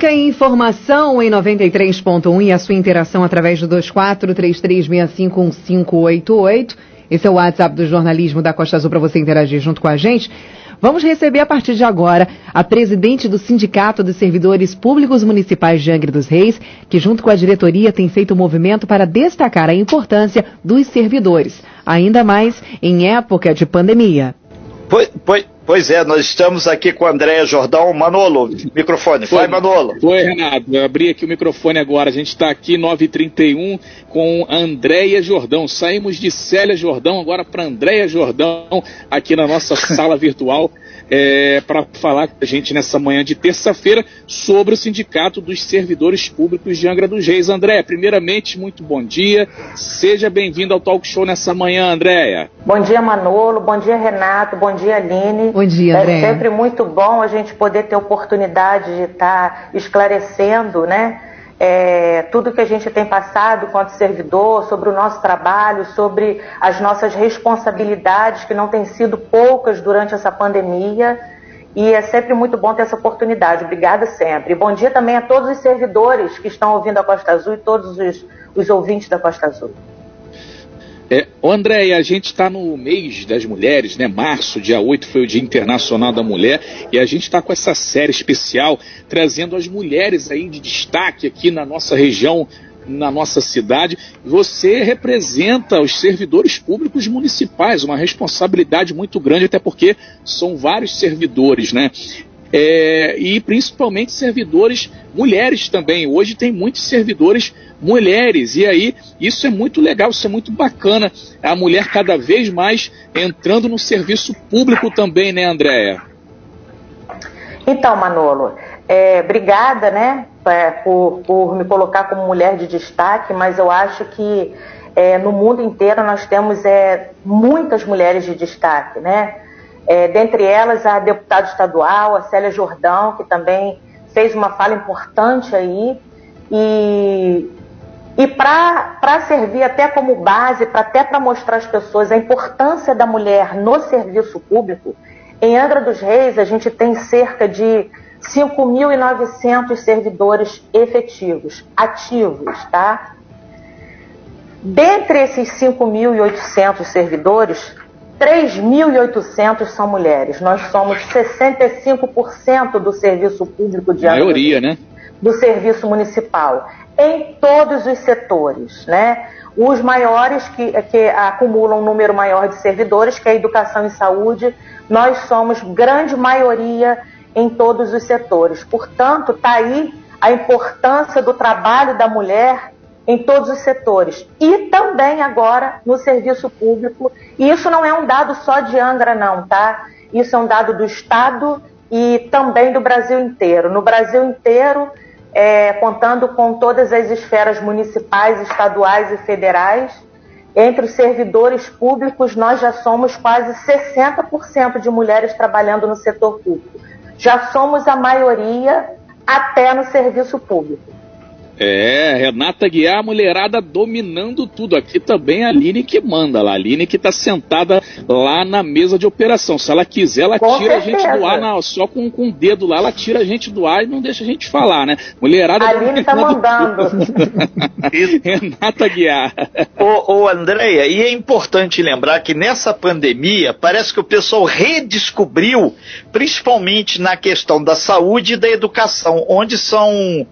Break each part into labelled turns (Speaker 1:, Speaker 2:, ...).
Speaker 1: Música e informação em 93.1 e a sua interação através do 2433651588. Esse é o WhatsApp do jornalismo da Costa Azul para você interagir junto com a gente. Vamos receber a partir de agora a presidente do Sindicato dos Servidores Públicos Municipais de Angra dos Reis, que junto com a diretoria tem feito um movimento para destacar a importância dos servidores, ainda mais em época de pandemia.
Speaker 2: Pois, pois, Pois é, nós estamos aqui com a Andréia Jordão. Manolo, microfone. Vai, Manolo.
Speaker 3: Oi, Renato. Eu abri aqui o microfone agora. A gente está aqui 9h31 com Andréia Jordão. Saímos de Célia Jordão agora para Andréia Jordão aqui na nossa sala virtual é, para falar com a gente nessa manhã de terça-feira sobre o Sindicato dos Servidores Públicos de Angra dos Reis. Andréia, primeiramente, muito bom dia. Seja bem-vindo ao Talk Show nessa manhã, Andréia.
Speaker 4: Bom dia, Manolo. Bom dia, Renato. Bom dia, Aline.
Speaker 1: Bom dia, Andréia.
Speaker 4: É sempre muito bom a gente poder ter oportunidade de estar esclarecendo, né? É, tudo que a gente tem passado quanto servidor, sobre o nosso trabalho, sobre as nossas responsabilidades, que não têm sido poucas durante essa pandemia. E é sempre muito bom ter essa oportunidade. Obrigada sempre. E bom dia também a todos os servidores que estão ouvindo a Costa Azul e todos os, os ouvintes da Costa Azul.
Speaker 3: É, André, a gente está no mês das mulheres, né? Março, dia 8 foi o Dia Internacional da Mulher, e a gente está com essa série especial trazendo as mulheres aí de destaque aqui na nossa região, na nossa cidade. Você representa os servidores públicos municipais, uma responsabilidade muito grande, até porque são vários servidores, né? É, e principalmente servidores mulheres também. Hoje tem muitos servidores mulheres, e aí isso é muito legal, isso é muito bacana. A mulher cada vez mais entrando no serviço público também, né, Andréia?
Speaker 4: Então, Manolo, é, obrigada, né, é, por, por me colocar como mulher de destaque, mas eu acho que é, no mundo inteiro nós temos é, muitas mulheres de destaque, né? É, dentre elas, a deputada estadual, a Célia Jordão, que também fez uma fala importante aí. E, e para servir até como base, pra, até para mostrar às pessoas a importância da mulher no serviço público, em Angra dos Reis a gente tem cerca de 5.900 servidores efetivos, ativos, tá? Dentre esses 5.800 servidores, 3.800 são mulheres. Nós somos 65% do serviço público de
Speaker 3: maioria, né?
Speaker 4: Do serviço municipal, em todos os setores, né? Os maiores que, que acumulam um número maior de servidores, que é a educação e saúde, nós somos grande maioria em todos os setores. Portanto, está aí a importância do trabalho da mulher em todos os setores e também agora no serviço público. E isso não é um dado só de Angra, não, tá? Isso é um dado do Estado e também do Brasil inteiro. No Brasil inteiro, é, contando com todas as esferas municipais, estaduais e federais, entre os servidores públicos, nós já somos quase 60% de mulheres trabalhando no setor público. Já somos a maioria até no serviço público.
Speaker 3: É, Renata Guiar, mulherada dominando tudo. Aqui também a Aline que manda lá. A Aline que tá sentada lá na mesa de operação. Se ela quiser, ela com tira certeza. a gente do ar na, só com, com o dedo lá, ela tira a gente do ar e não deixa a gente falar, né? Mulherada
Speaker 4: a Aline tá mandando.
Speaker 3: Renata Guiar.
Speaker 2: Ô, ô Andréia, e é importante lembrar que nessa pandemia parece que o pessoal redescobriu, principalmente na questão da saúde e da educação, onde são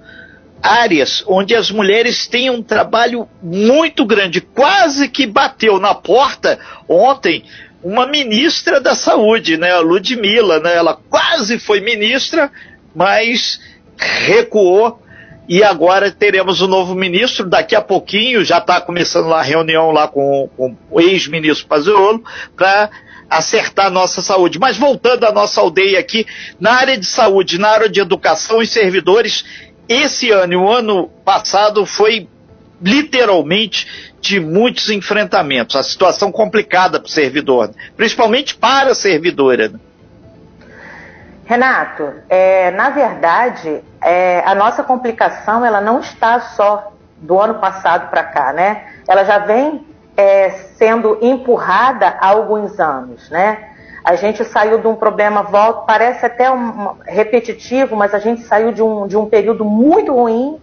Speaker 2: áreas onde as mulheres têm um trabalho muito grande. Quase que bateu na porta ontem uma ministra da saúde, né, a Ludmilla, né, ela quase foi ministra, mas recuou e agora teremos o um novo ministro, daqui a pouquinho já está começando lá a reunião lá com, com o ex-ministro Pazuello para acertar a nossa saúde. Mas voltando à nossa aldeia aqui, na área de saúde, na área de educação, os servidores esse ano e o ano passado foi literalmente de muitos enfrentamentos. A situação complicada para o servidor, principalmente para a servidora.
Speaker 4: Renato, é, na verdade, é, a nossa complicação ela não está só do ano passado para cá, né? Ela já vem é, sendo empurrada há alguns anos, né? A gente saiu de um problema, volta, parece até um, repetitivo, mas a gente saiu de um, de um período muito ruim,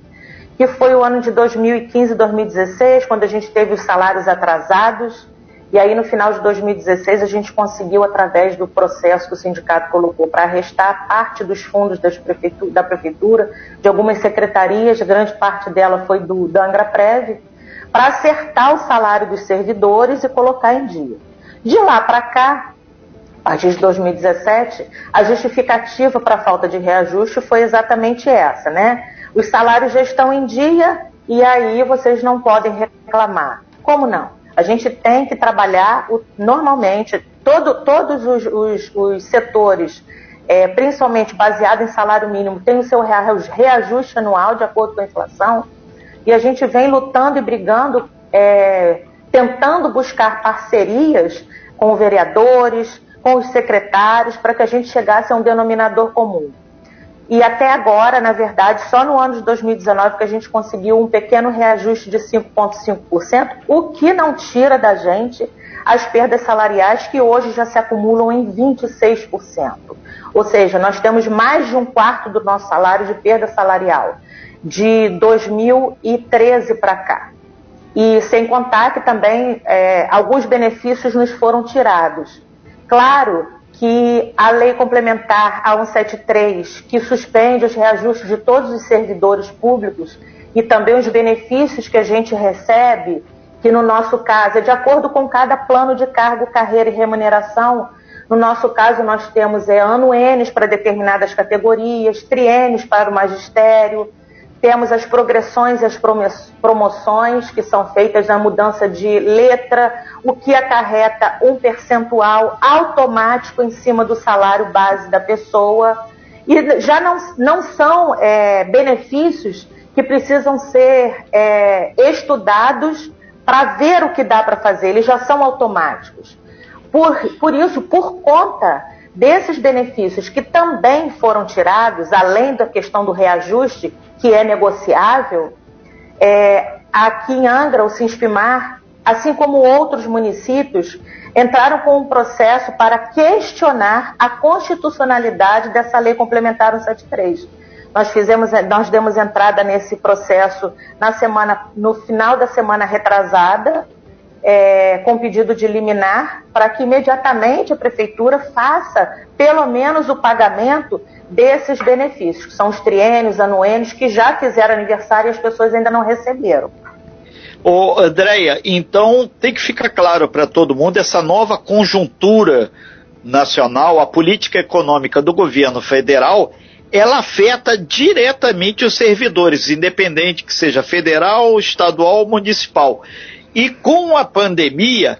Speaker 4: que foi o ano de 2015 2016, quando a gente teve os salários atrasados. E aí, no final de 2016, a gente conseguiu, através do processo que o sindicato colocou para arrestar parte dos fundos da prefeitura, de algumas secretarias, grande parte dela foi do, da Angra Prev, para acertar o salário dos servidores e colocar em dia. De lá para cá, a partir de 2017, a justificativa para a falta de reajuste foi exatamente essa, né? Os salários já estão em dia e aí vocês não podem reclamar. Como não? A gente tem que trabalhar o, normalmente, todo, todos os, os, os setores, é, principalmente baseado em salário mínimo, tem o seu reajuste anual de acordo com a inflação. E a gente vem lutando e brigando, é, tentando buscar parcerias com vereadores, com os secretários, para que a gente chegasse a um denominador comum. E até agora, na verdade, só no ano de 2019 que a gente conseguiu um pequeno reajuste de 5,5%, o que não tira da gente as perdas salariais que hoje já se acumulam em 26%. Ou seja, nós temos mais de um quarto do nosso salário de perda salarial de 2013 para cá. E sem contar que também é, alguns benefícios nos foram tirados. Claro que a lei complementar a 173, que suspende os reajustes de todos os servidores públicos e também os benefícios que a gente recebe, que no nosso caso é de acordo com cada plano de cargo, carreira e remuneração. No nosso caso, nós temos é, anuênios para determinadas categorias, triênios para o magistério, temos as progressões e as promoções que são feitas na mudança de letra, o que acarreta um percentual automático em cima do salário base da pessoa. E já não, não são é, benefícios que precisam ser é, estudados para ver o que dá para fazer, eles já são automáticos. Por, por isso, por conta desses benefícios que também foram tirados, além da questão do reajuste, que é negociável, é, aqui em Angra, o Sinspimar, assim como outros municípios, entraram com um processo para questionar a constitucionalidade dessa lei complementar 173. Nós fizemos, nós demos entrada nesse processo na semana, no final da semana retrasada, é, com pedido de liminar, para que imediatamente a prefeitura faça pelo menos o pagamento desses benefícios, que são os triênios, anuênios, que já fizeram aniversário e as pessoas ainda não receberam.
Speaker 2: Ô, Andréia, então tem que ficar claro para todo mundo essa nova conjuntura nacional, a política econômica do governo federal, ela afeta diretamente os servidores, independente que seja federal, estadual ou municipal. E com a pandemia,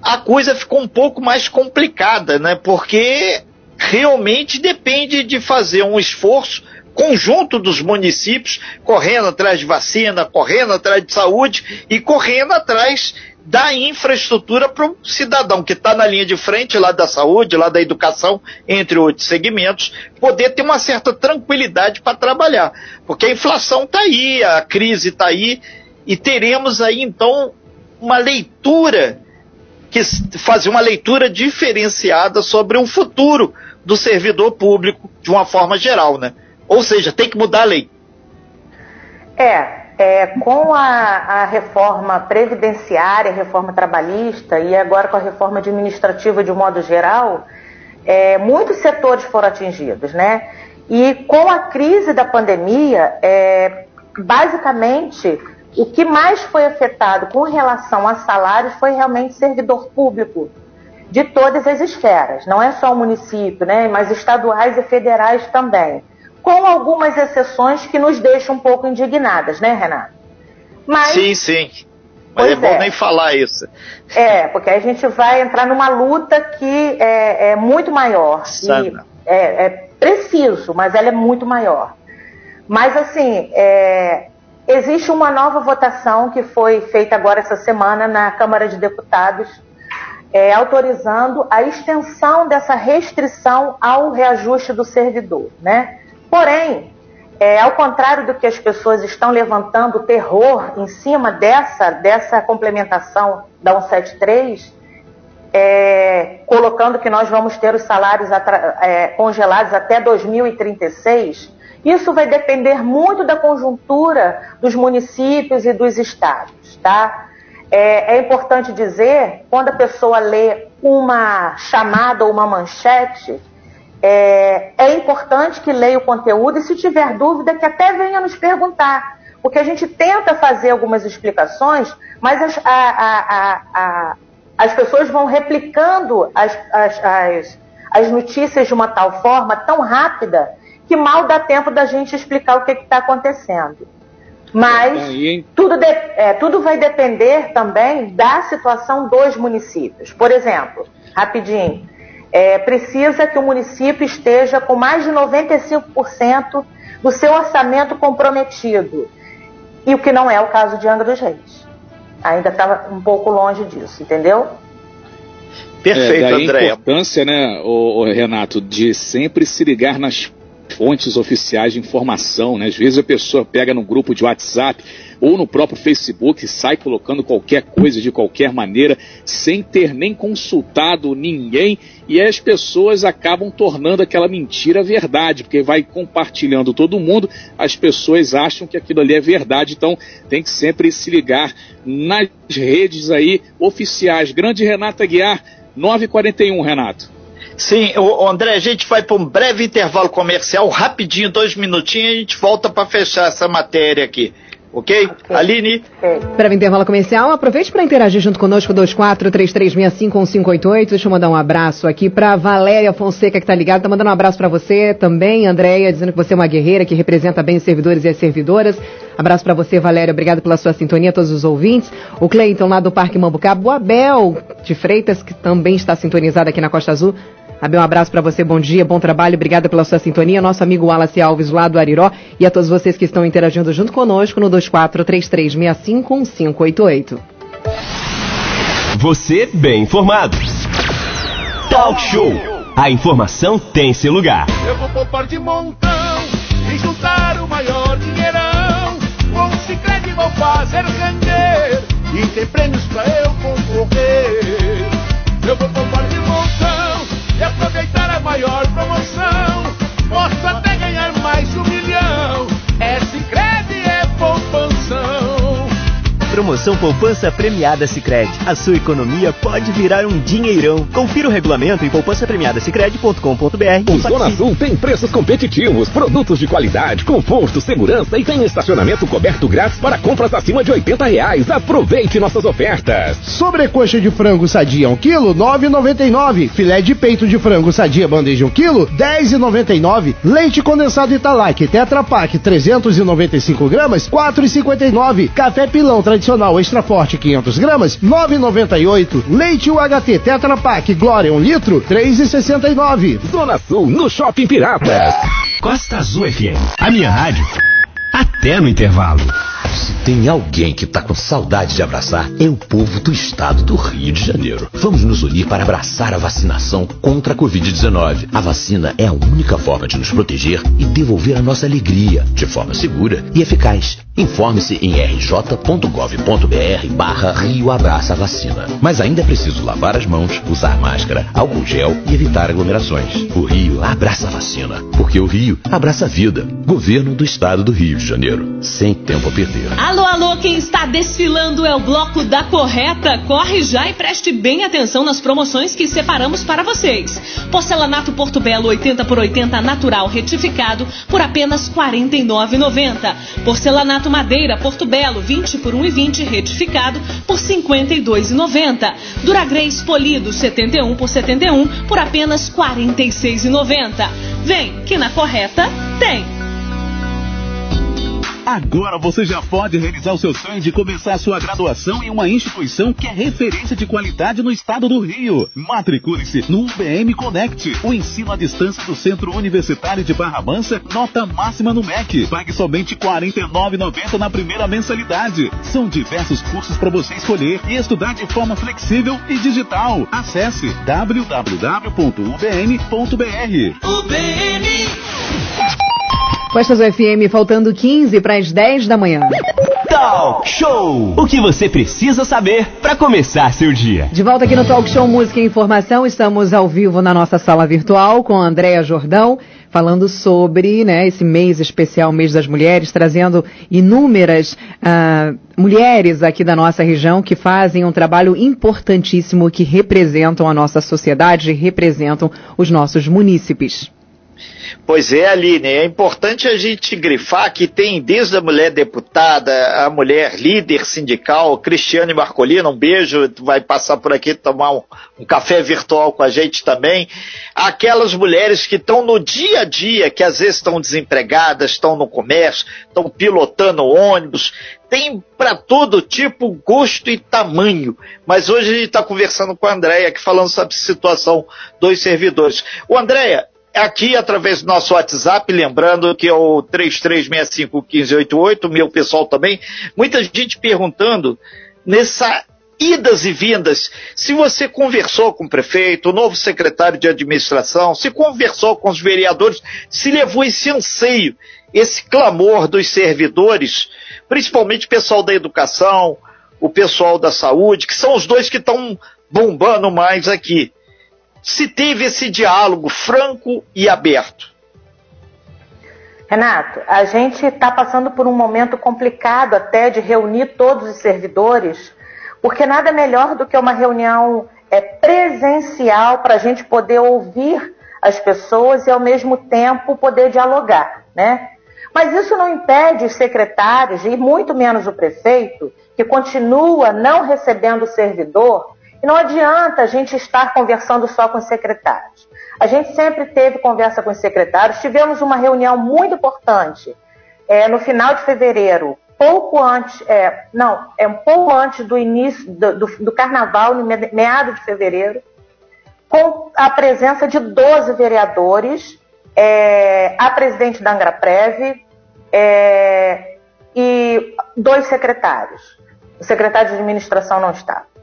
Speaker 2: a coisa ficou um pouco mais complicada, né? Porque realmente depende de fazer um esforço conjunto dos municípios correndo atrás de vacina, correndo atrás de saúde e correndo atrás da infraestrutura para o cidadão que está na linha de frente lá da saúde, lá da educação, entre outros segmentos, poder ter uma certa tranquilidade para trabalhar. Porque a inflação está aí, a crise está aí, e teremos aí então uma leitura que fazer uma leitura diferenciada sobre o futuro do servidor público de uma forma geral, né? Ou seja, tem que mudar a lei.
Speaker 4: É, é com a, a reforma previdenciária, reforma trabalhista e agora com a reforma administrativa de um modo geral, é, muitos setores foram atingidos, né? E com a crise da pandemia, é, basicamente o que mais foi afetado com relação a salários foi realmente servidor público, de todas as esferas, não é só o município, né, mas estaduais e federais também, com algumas exceções que nos deixam um pouco indignadas, né, Renato?
Speaker 2: Mas, sim, sim. Mas é bom é. nem falar isso.
Speaker 4: É, porque a gente vai entrar numa luta que é, é muito maior. E é, é, preciso, mas ela é muito maior. Mas assim, é, Existe uma nova votação que foi feita agora essa semana na Câmara de Deputados, é, autorizando a extensão dessa restrição ao reajuste do servidor. Né? Porém, é, ao contrário do que as pessoas estão levantando terror em cima dessa, dessa complementação da 173, é, colocando que nós vamos ter os salários é, congelados até 2036, isso vai depender muito da conjuntura dos municípios e dos estados, tá? É, é, importante dizer, quando a pessoa lê uma chamada ou uma manchete, é, é, importante que leia o conteúdo e se tiver dúvida que até venha nos perguntar, porque a gente tenta fazer algumas explicações, mas as, a, a, a, as pessoas vão replicando as, as, as, as notícias de uma tal forma, tão rápida, que mal dá tempo da gente explicar o que está acontecendo. Mas tudo, de, é, tudo vai depender também da situação dos municípios. Por exemplo, rapidinho, é, precisa que o município esteja com mais de 95% do seu orçamento comprometido. E o que não é o caso de Angra dos Reis. Ainda está um pouco longe disso, entendeu?
Speaker 3: Perfeito, é, daí André. A importância, né, o, o Renato, de sempre se ligar nas fontes oficiais de informação, né? Às vezes a pessoa pega no grupo de WhatsApp ou no próprio Facebook e sai colocando qualquer coisa de qualquer maneira, sem ter nem consultado ninguém, e as pessoas acabam tornando aquela mentira verdade, porque vai compartilhando todo mundo, as pessoas acham que aquilo ali é verdade, então tem que sempre se ligar nas redes aí oficiais. Grande Renata Guiar, 941, Renato.
Speaker 2: Sim, o André, a gente vai para um breve intervalo comercial, rapidinho, dois minutinhos, e a gente volta para fechar essa matéria aqui. Ok? okay. Aline?
Speaker 1: Okay. Breve intervalo comercial, aproveite para interagir junto conosco, 2433651588. Deixa eu mandar um abraço aqui para Valéria Fonseca, que está ligada. Tá mandando um abraço para você também, Andréia, dizendo que você é uma guerreira que representa bem os servidores e as servidoras. Abraço para você, Valéria. Obrigado pela sua sintonia, todos os ouvintes. O Cleiton, lá do Parque Mambucaba. O Abel de Freitas, que também está sintonizado aqui na Costa Azul. Abel, um abraço para você, bom dia, bom trabalho, obrigada pela sua sintonia. Nosso amigo Wallace Alves, lá do Ariró, e a todos vocês que estão interagindo junto conosco no 2433651588.
Speaker 5: Você bem informado. Talk Show. A informação tem seu lugar.
Speaker 6: Eu vou poupar de montão e juntar o maior dinheirão. Com o Cicred vou fazer render e tem prêmios pra eu concorrer. Eu vou poupar de e aproveitar a maior promoção.
Speaker 5: Promoção Poupança Premiada Sicredi. A sua economia pode virar um dinheirão. Confira o regulamento em poupançapremiadasicredi.com.br.
Speaker 7: O Zona Sul tem preços competitivos, produtos de qualidade, conforto, segurança e tem estacionamento coberto grátis para compras acima de 80 reais. Aproveite nossas ofertas.
Speaker 8: Sobrecoxa de frango sadia 1 um quilo, 9,99. Filé de peito de frango sadia bandeja 1 um quilo, 10,99. Leite condensado Italac Tetra Pak 395 gramas, 4,59. Café pilão tradicional tradicional extra forte 500 gramas, 9,98. Leite UHT Tetra Pak Glória 1 litro, 3,69.
Speaker 7: Zona Sul, no Shopping Piratas.
Speaker 5: Costa Azul FM, a minha rádio. Até no intervalo.
Speaker 9: Se tem alguém que tá com saudade de abraçar, é o povo do estado do Rio de Janeiro. Vamos nos unir para abraçar a vacinação contra a Covid-19. A vacina é a única forma de nos proteger e devolver a nossa alegria de forma segura e eficaz. Informe-se em rj.gov.br barra Rio Abraça Vacina. Mas ainda é preciso lavar as mãos, usar máscara, álcool gel e evitar aglomerações. O Rio abraça a vacina, porque o Rio abraça a vida. Governo do Estado do Rio de Janeiro. Sem tempo a perder.
Speaker 10: Alô, alô, quem está desfilando é o bloco da correta. Corre já e preste bem atenção nas promoções que separamos para vocês. Porcelanato Porto Belo 80 por 80 natural retificado por apenas R$ 49,90. Porcelanato Madeira Porto Belo 20 por 1,20 retificado por R$ 52,90. Duragrês Polido 71 por 71 por apenas R$ 46,90. Vem, que na correta tem.
Speaker 11: Agora você já pode realizar o seu sonho de começar sua graduação em uma instituição que é referência de qualidade no estado do Rio. Matricule-se no UBM Connect, o ensino à distância do Centro Universitário de Barra Mansa, nota máxima no MEC. Pague somente R$ 49,90 na primeira mensalidade. São diversos cursos para você escolher e estudar de forma flexível e digital. Acesse www.ubm.br.
Speaker 1: UBM Costas FM, faltando 15 para as 10 da manhã.
Speaker 5: Talk Show! O que você precisa saber para começar seu dia.
Speaker 1: De volta aqui no Talk Show Música e Informação, estamos ao vivo na nossa sala virtual com a Andréa Jordão, falando sobre né, esse mês especial, mês das mulheres, trazendo inúmeras ah, mulheres aqui da nossa região que fazem um trabalho importantíssimo, que representam a nossa sociedade, representam os nossos munícipes.
Speaker 2: Pois é, Aline, é importante a gente grifar que tem desde a mulher deputada, a mulher líder sindical, Cristiane Marcolino, um beijo, vai passar por aqui tomar um, um café virtual com a gente também, aquelas mulheres que estão no dia a dia, que às vezes estão desempregadas, estão no comércio, estão pilotando ônibus, tem para todo tipo, gosto e tamanho. Mas hoje a gente está conversando com a Andréia, aqui falando sobre a situação dos servidores. O Andréia, aqui através do nosso WhatsApp, lembrando que é o 33651588, meu pessoal também, muita gente perguntando nessa idas e vindas, se você conversou com o prefeito, o novo secretário de administração, se conversou com os vereadores, se levou esse anseio, esse clamor dos servidores, principalmente o pessoal da educação, o pessoal da saúde, que são os dois que estão bombando mais aqui se teve esse diálogo franco e aberto?
Speaker 4: Renato, a gente está passando por um momento complicado até de reunir todos os servidores, porque nada melhor do que uma reunião é, presencial para a gente poder ouvir as pessoas e ao mesmo tempo poder dialogar, né? Mas isso não impede os secretários e muito menos o prefeito, que continua não recebendo o servidor, e não adianta a gente estar conversando só com os secretários. A gente sempre teve conversa com os secretários, tivemos uma reunião muito importante é, no final de fevereiro, pouco antes, é, não, é um pouco antes do início do, do, do carnaval, no meado de fevereiro, com a presença de 12 vereadores, é, a presidente da Angraprev é, e dois secretários. O secretário de administração não estava.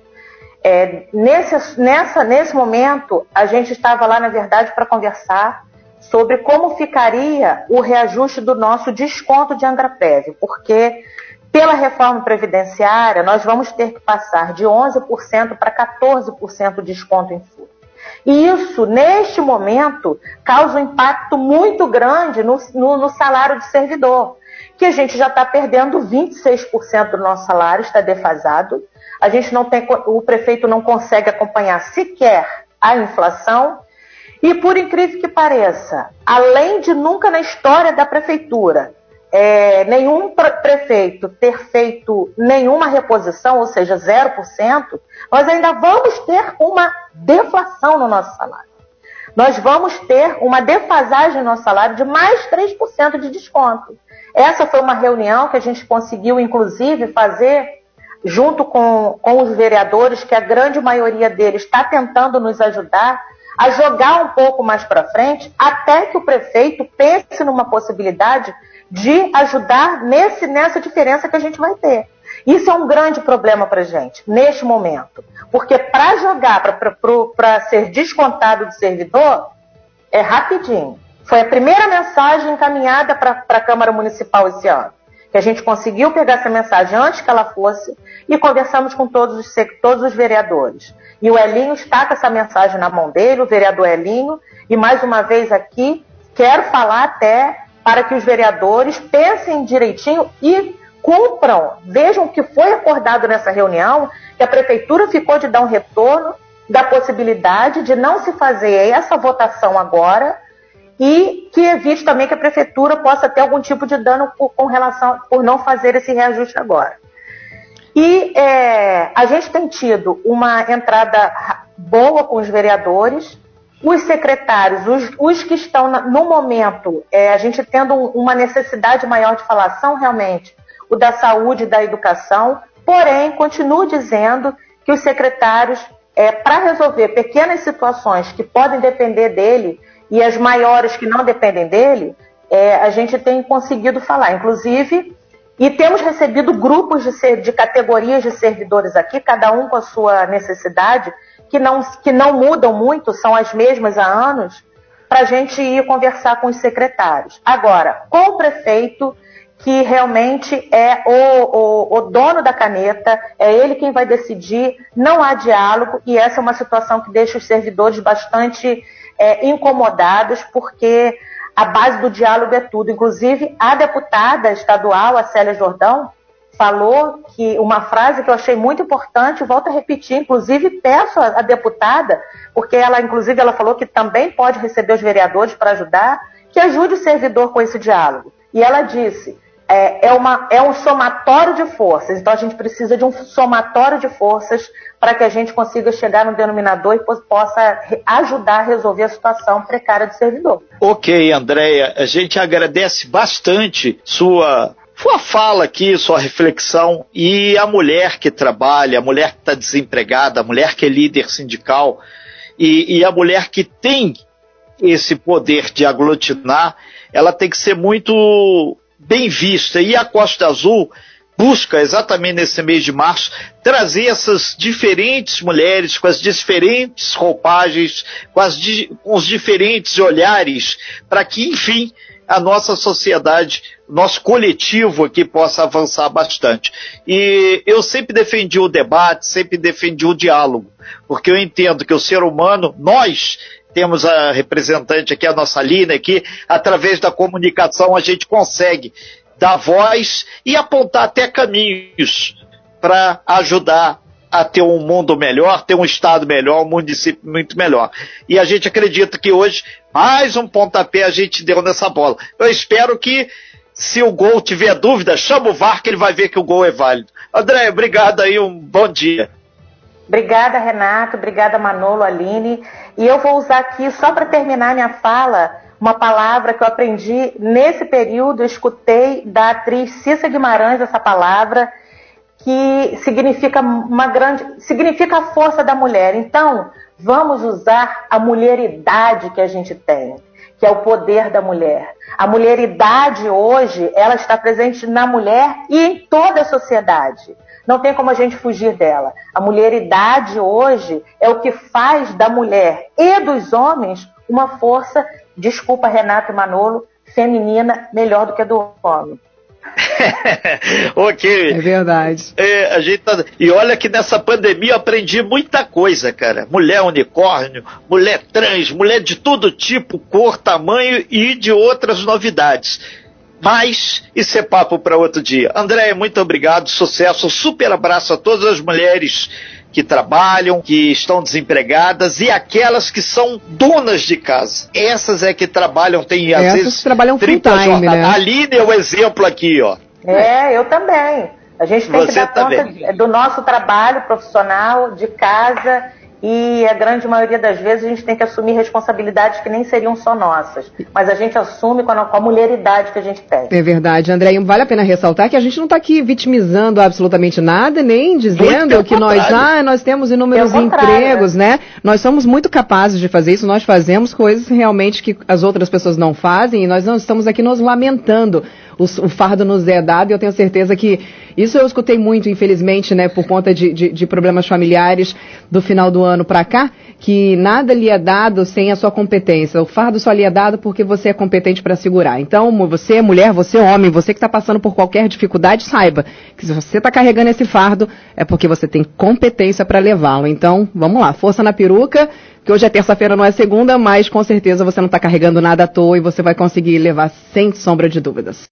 Speaker 4: É, nesse, nessa, nesse momento, a gente estava lá, na verdade, para conversar sobre como ficaria o reajuste do nosso desconto de Andraprev, porque pela reforma previdenciária nós vamos ter que passar de 11% para 14% de desconto em FUR. E isso, neste momento, causa um impacto muito grande no, no, no salário do servidor, que a gente já está perdendo 26% do nosso salário, está defasado, a gente não tem, o prefeito não consegue acompanhar sequer a inflação. E por incrível que pareça, além de nunca na história da prefeitura é, nenhum prefeito ter feito nenhuma reposição, ou seja, 0%, nós ainda vamos ter uma deflação no nosso salário. Nós vamos ter uma defasagem no nosso salário de mais 3% de desconto. Essa foi uma reunião que a gente conseguiu, inclusive, fazer junto com, com os vereadores, que a grande maioria deles está tentando nos ajudar a jogar um pouco mais para frente, até que o prefeito pense numa possibilidade de ajudar nesse, nessa diferença que a gente vai ter. Isso é um grande problema para a gente, neste momento. Porque para jogar, para ser descontado do servidor, é rapidinho. Foi a primeira mensagem encaminhada para a Câmara Municipal esse ano que a gente conseguiu pegar essa mensagem antes que ela fosse e conversamos com todos os, todos os vereadores. E o Elinho está com essa mensagem na mão dele, o vereador Elinho, e mais uma vez aqui, quero falar até para que os vereadores pensem direitinho e cumpram, vejam o que foi acordado nessa reunião, que a prefeitura ficou de dar um retorno da possibilidade de não se fazer essa votação agora, e que evite também que a prefeitura possa ter algum tipo de dano por, com relação por não fazer esse reajuste agora. E é, a gente tem tido uma entrada boa com os vereadores, os secretários, os, os que estão na, no momento, é, a gente tendo uma necessidade maior de falar, são realmente o da saúde e da educação, porém, continuo dizendo que os secretários, é, para resolver pequenas situações que podem depender dele, e as maiores que não dependem dele, é, a gente tem conseguido falar. Inclusive, e temos recebido grupos de, ser, de categorias de servidores aqui, cada um com a sua necessidade, que não, que não mudam muito, são as mesmas há anos, para a gente ir conversar com os secretários. Agora, com o prefeito, que realmente é o, o, o, dono da caneta, é ele quem vai decidir, não há diálogo, e essa é uma situação que deixa os servidores bastante é, incomodados, porque a base do diálogo é tudo. Inclusive, a deputada estadual, a Célia Jordão, falou que uma frase que eu achei muito importante, volto a repetir, inclusive peço à deputada, porque ela, inclusive, ela falou que também pode receber os vereadores para ajudar, que ajude o servidor com esse diálogo. E ela disse: é, é, uma, é um somatório de forças. Então a gente precisa de um somatório de forças para que a gente consiga chegar no denominador e possa ajudar a resolver a situação precária do servidor.
Speaker 2: Ok, Andréia, a gente agradece bastante sua sua fala aqui, sua reflexão, e a mulher que trabalha, a mulher que está desempregada, a mulher que é líder sindical, e, e, a mulher que tem esse poder de aglutinar, ela tem que ser muito bem vista. E a Costa Azul busca, exatamente nesse mês de março, trazer essas diferentes mulheres com as diferentes roupagens, com, as, com os diferentes olhares, para que, enfim, a nossa sociedade, nosso coletivo aqui possa avançar bastante. E eu sempre defendi o debate, sempre defendi o diálogo, porque eu entendo que o ser humano, nós temos a representante aqui, a nossa Lina aqui, através da comunicação a gente consegue dar voz e apontar até caminhos para ajudar a ter um mundo melhor, ter um estado melhor, um município muito melhor. E a gente acredita que hoje mais um pontapé a gente deu nessa bola. Eu espero que se o gol tiver dúvida, chama o VAR que ele vai ver que o gol é válido. André, obrigado aí, um bom dia.
Speaker 4: Obrigada, Renato. Obrigada, Manolo, Aline. E eu vou usar aqui, só para terminar minha fala, uma palavra que eu aprendi nesse período. Escutei da atriz Cissa Guimarães essa palavra, que significa uma grande. significa a força da mulher. Então, vamos usar a mulheridade que a gente tem, que é o poder da mulher. A mulheridade hoje, ela está presente na mulher e em toda a sociedade. Não tem como a gente fugir dela. A mulheridade hoje é o que faz da mulher e dos homens uma força, desculpa Renato Manolo, feminina melhor do que a do homem.
Speaker 2: ok.
Speaker 1: É verdade.
Speaker 2: É, a gente tá... E olha que nessa pandemia eu aprendi muita coisa, cara. Mulher unicórnio, mulher trans, mulher de todo tipo, cor, tamanho e de outras novidades. Mas isso é papo para outro dia. André, muito obrigado, sucesso, super abraço a todas as mulheres que trabalham, que estão desempregadas e aquelas que são donas de casa. Essas é que trabalham, tem às
Speaker 1: Essas
Speaker 2: vezes
Speaker 1: trabalham full time, né?
Speaker 2: A Aline é o exemplo aqui, ó.
Speaker 4: É, eu também. A gente tem
Speaker 2: Você
Speaker 4: que dar
Speaker 2: também.
Speaker 4: conta do nosso trabalho profissional, de casa e a grande maioria das vezes a gente tem que assumir responsabilidades que nem seriam só nossas, mas a gente assume com a, com a mulheridade que a gente tem.
Speaker 1: É verdade, André. E vale a pena ressaltar que a gente não está aqui vitimizando absolutamente nada, nem dizendo que nós, ah, nós temos inúmeros
Speaker 4: contrário,
Speaker 1: empregos, né? Nós somos muito capazes de fazer isso, nós fazemos coisas realmente que as outras pessoas não fazem e nós não estamos aqui nos lamentando. O, o fardo nos é dado e eu tenho certeza que isso eu escutei muito, infelizmente, né, por conta de, de, de problemas familiares do final do ano para cá, que nada lhe é dado sem a sua competência. O fardo só lhe é dado porque você é competente para segurar. Então, você é mulher, você é homem, você que está passando por qualquer dificuldade, saiba que se você está carregando esse fardo é porque você tem competência para levá-lo. Então, vamos lá, força na peruca, que hoje é terça-feira, não é segunda, mas com certeza você não está carregando nada à toa e você vai conseguir levar sem sombra de dúvidas.